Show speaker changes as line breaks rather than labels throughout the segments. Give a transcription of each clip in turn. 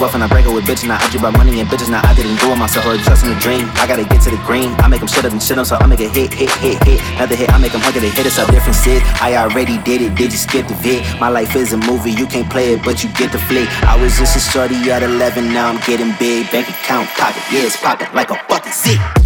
like and I break it with bitch and I argue about money and bitches. Now I didn't do it myself or trust in the dream. I gotta get to the green. I make them shit up and shit up, so I make a hit, hit, hit, hit. Another hit, I make them hug they hit us up different shit. I already did it, did you skip the vid? My life is a movie, you can't play it, but you get the flick. I was just a shorty at 11, now I'm getting big. Bank account pocket, yeah, it's popping like a fucking zip.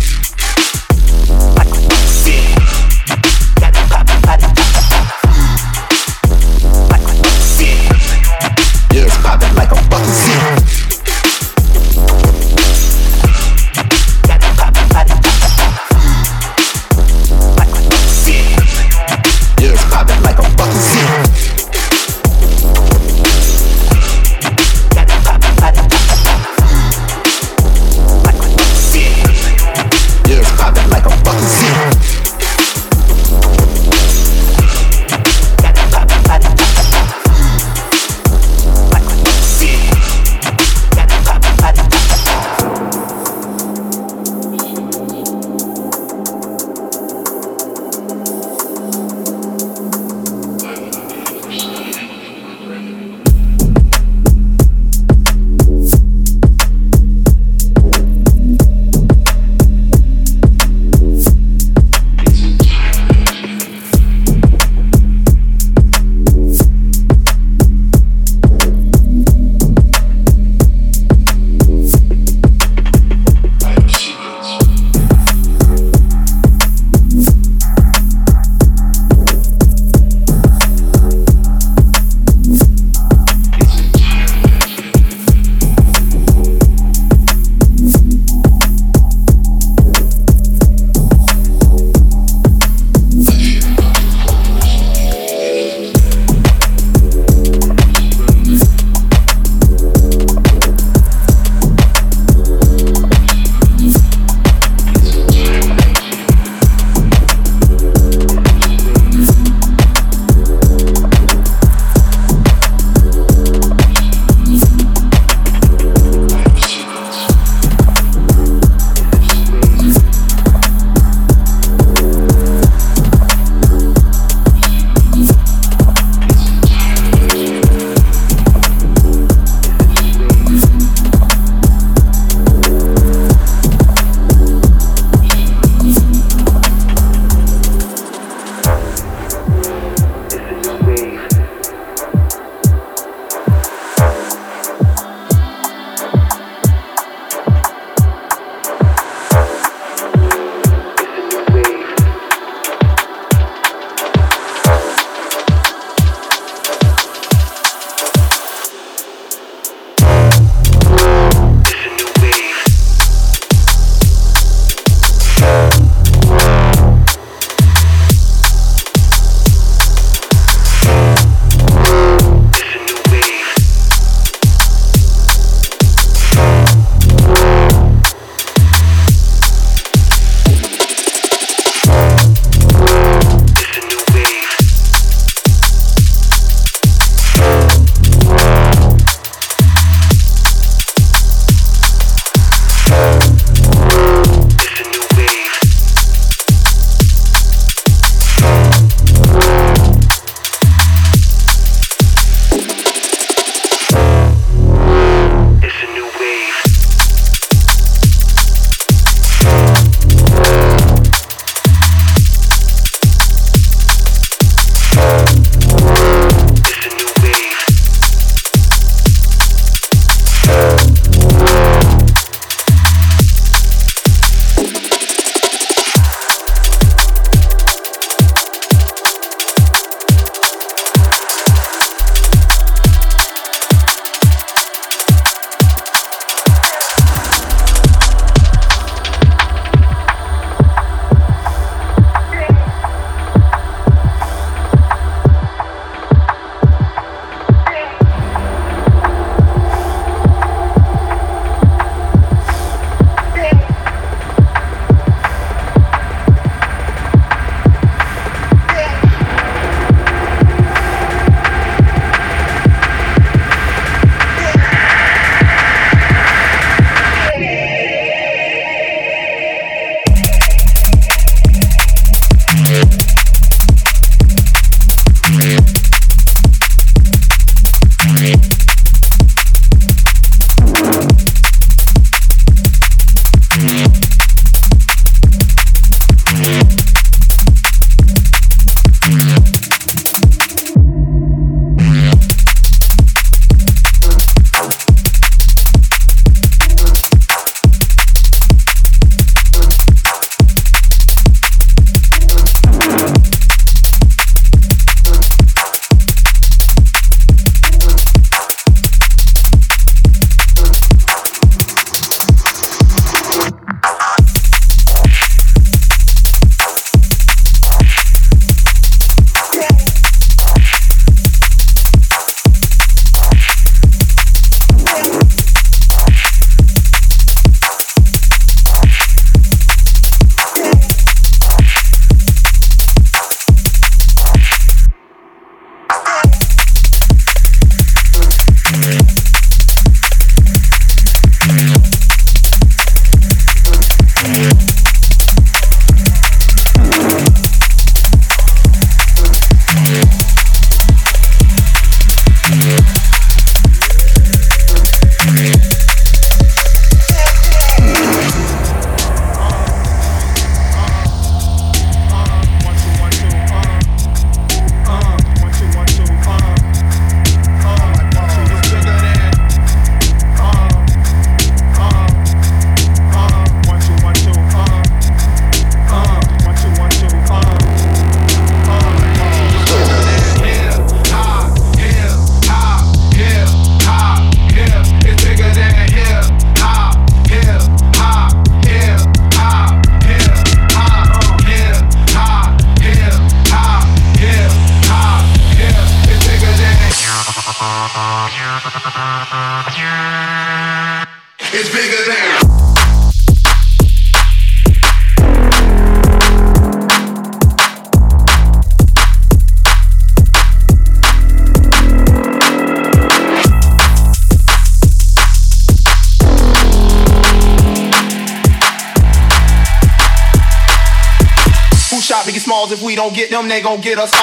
Don't get they gon' get us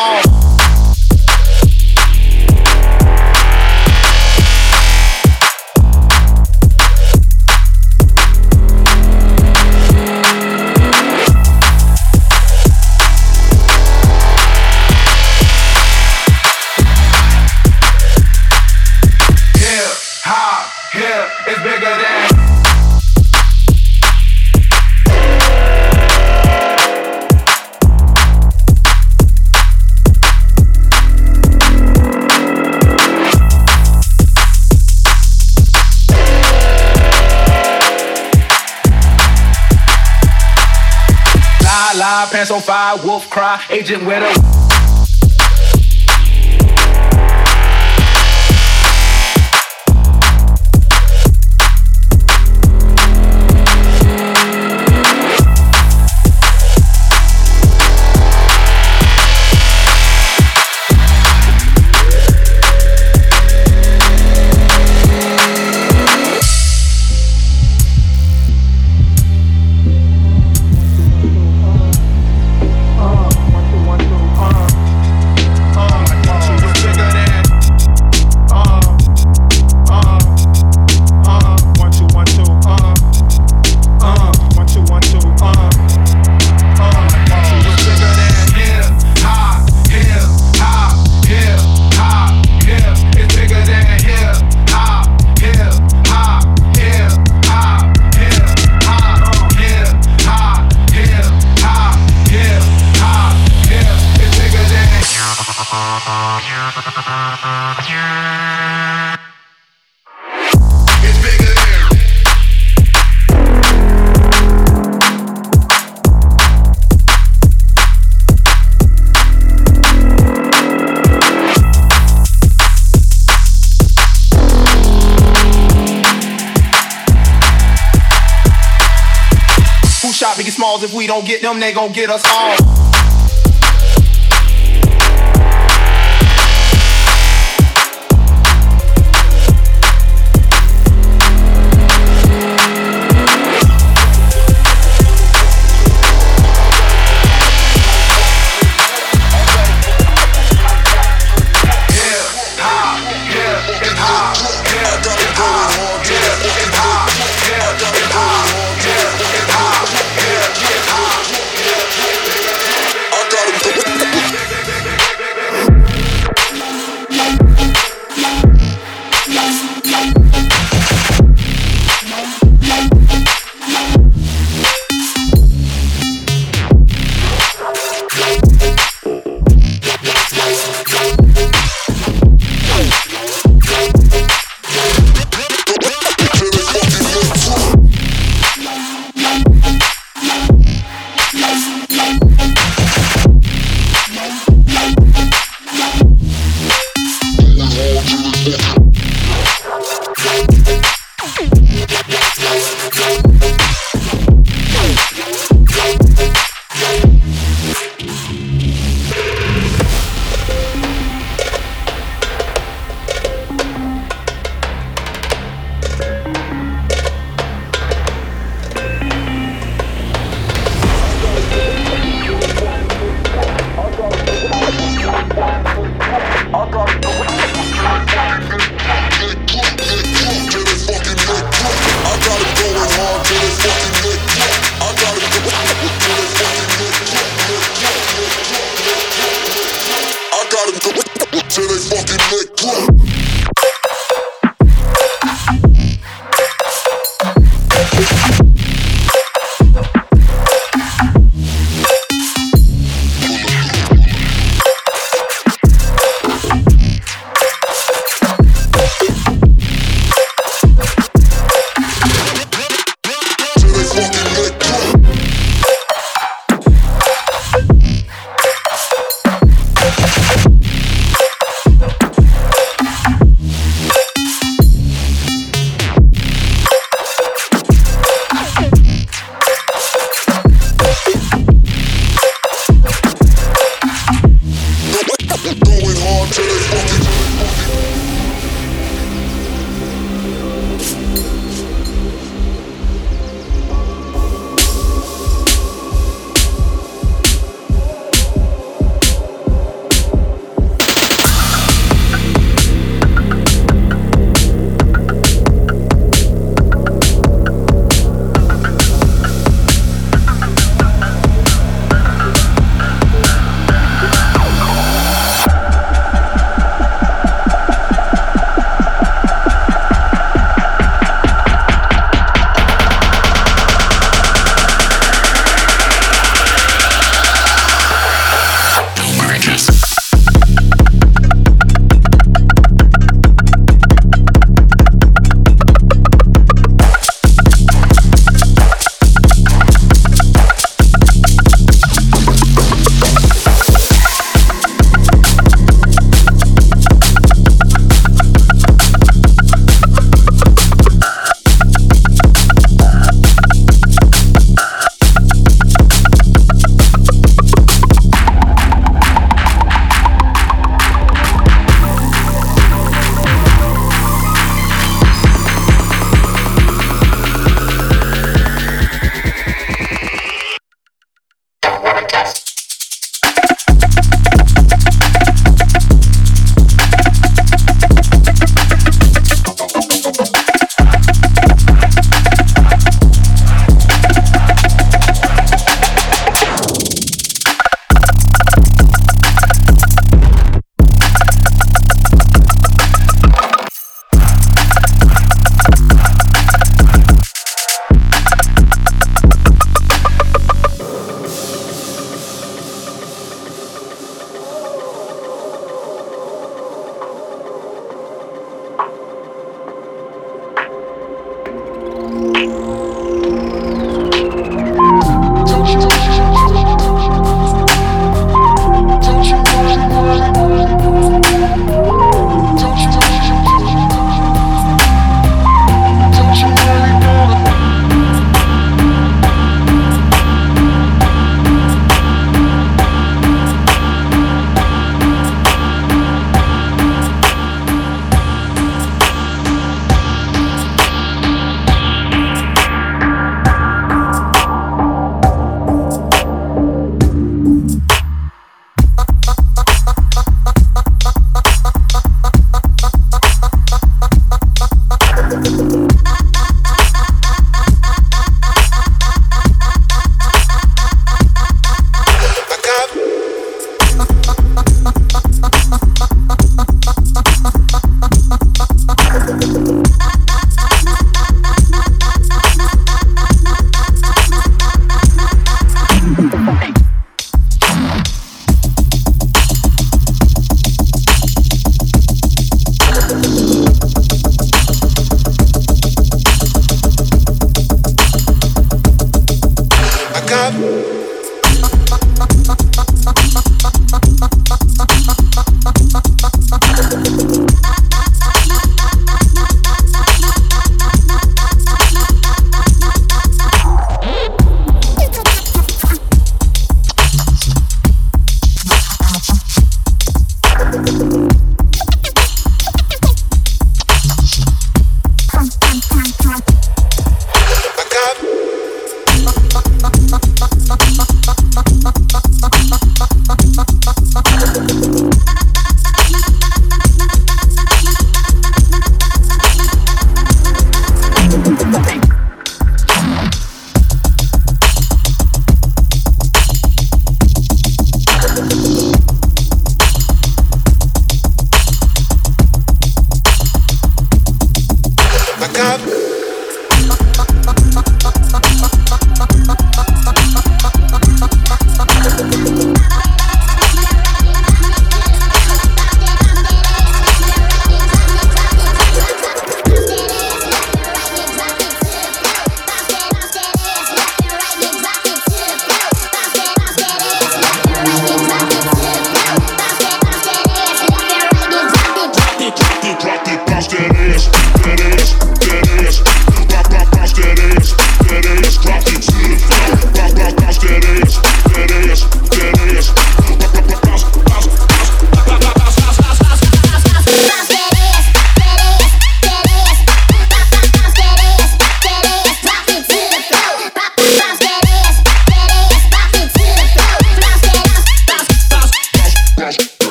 pants on fire, wolf cry, agent with a them, they gon' get us all.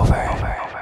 over. over.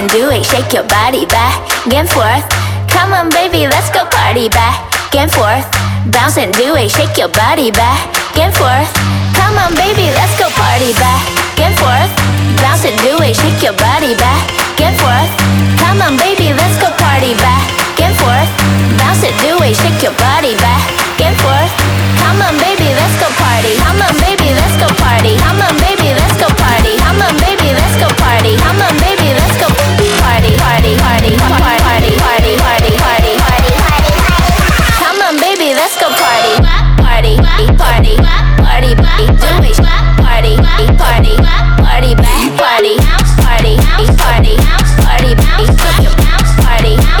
can do it. Shake your body back and forth. Come on, baby, let's go party back and forth. Bounce and do it. Shake your body back and forth. Come on, baby, let's go party back and forth. Bounce and do it. Shake your body back and forth. Come on, baby, let's go party back and forth. Bounce and do it. Shake your body back and forth. Come on, baby. party,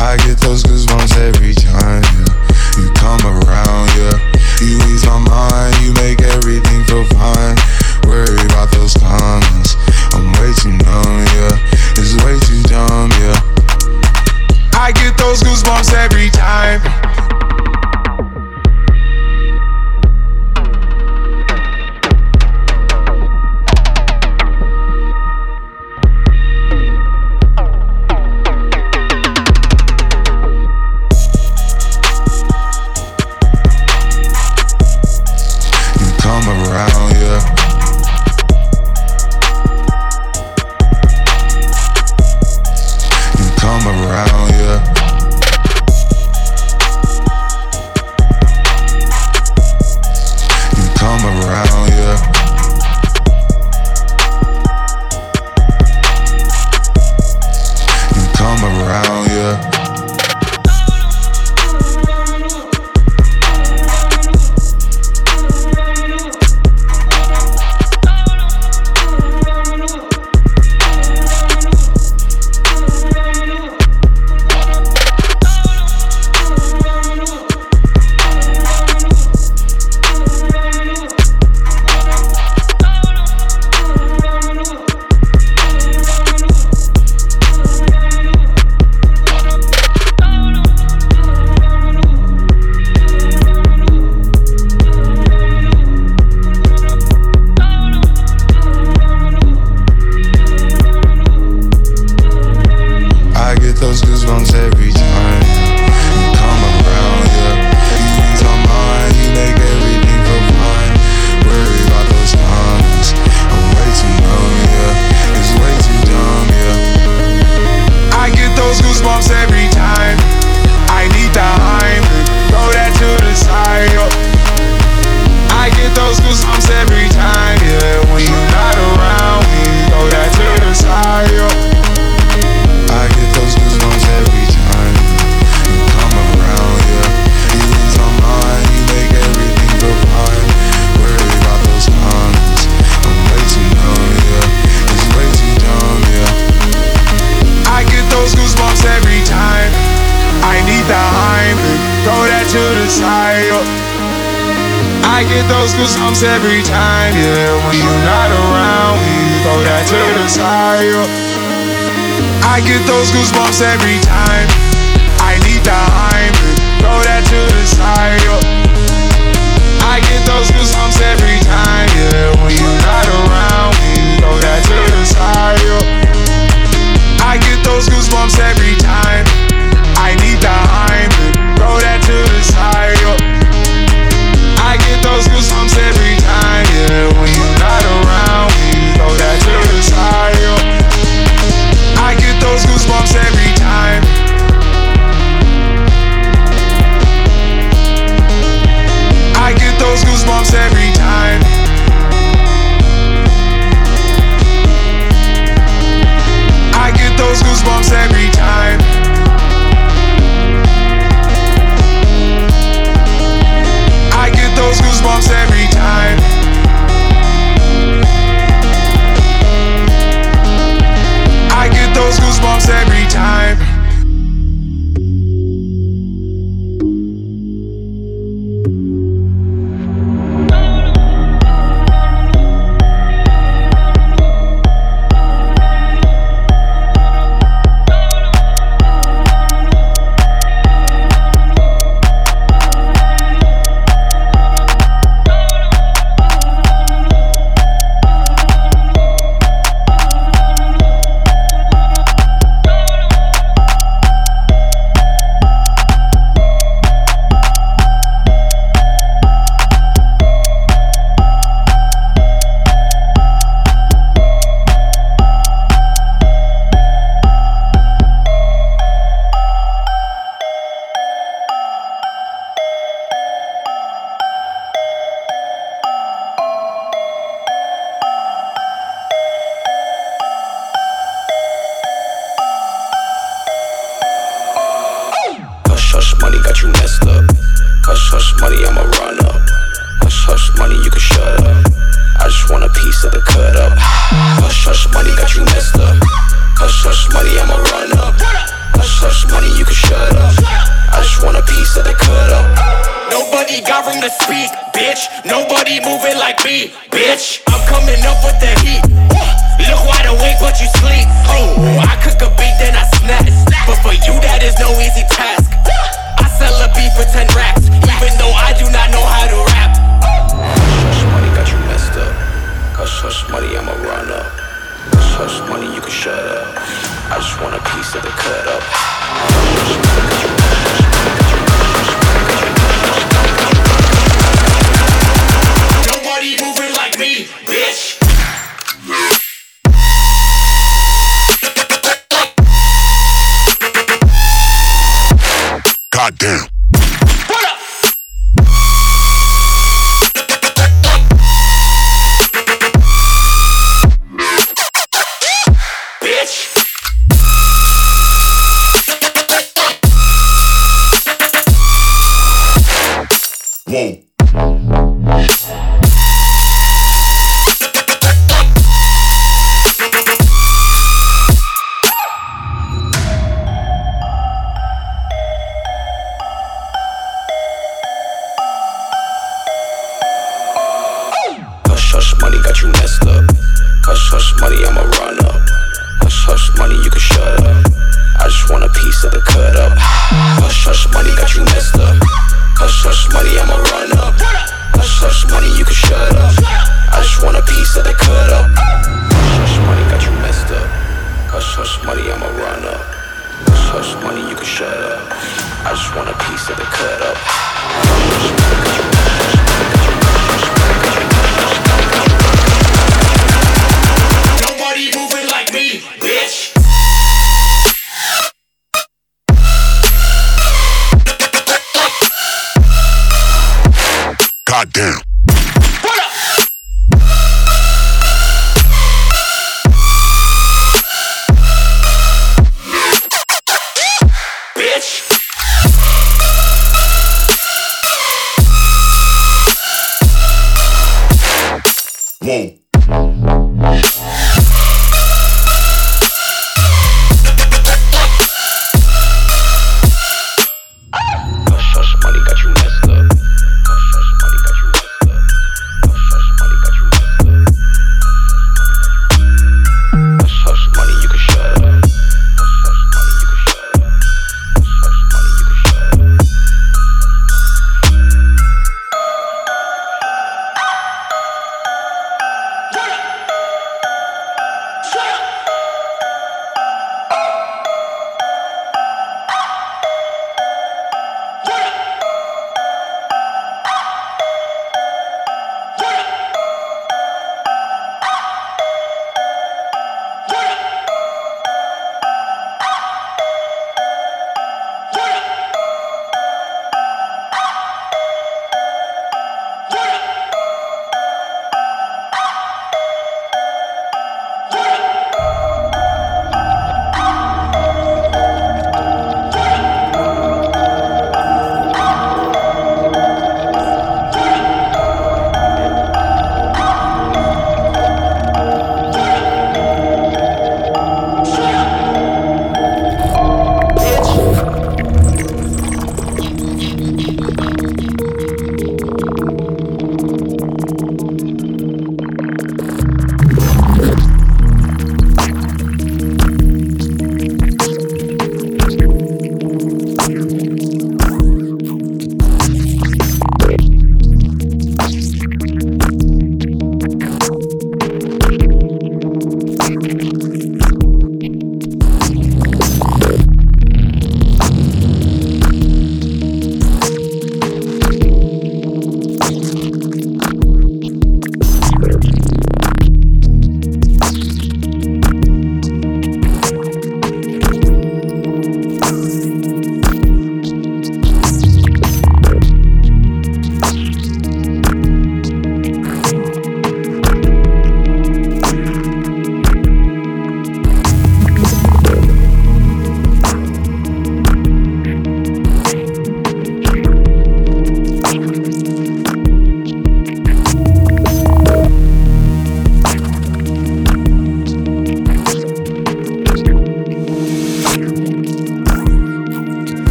I get those goosebumps every time. You come around, yeah. You ease my mind, you make everything feel fine. Worry about those comments. I'm way too numb, yeah. It's way too dumb, yeah. I get those goosebumps every time.
Cut up. Hush, hush, money, got you messed up. Hush, hush, money, I'ma run up. Hush, hush, money, you can shut up. I just want a piece of the cut up.
Nobody got room to speak, bitch. Nobody moving like me, bitch. I'm coming up with the heat. Look wide awake, but you sleep. Oh, I cook a beat, then I snap. But for you, that is no easy task. I sell a beat for 10 racks, even though I do not know how to rap.
Hush, money, I'ma run up. Hush, money, you can shut up. I just want a piece of the cut up. I just want a piece of the cut up. Hush, hush, money, got you
Nobody moving like me, bitch.
Goddamn.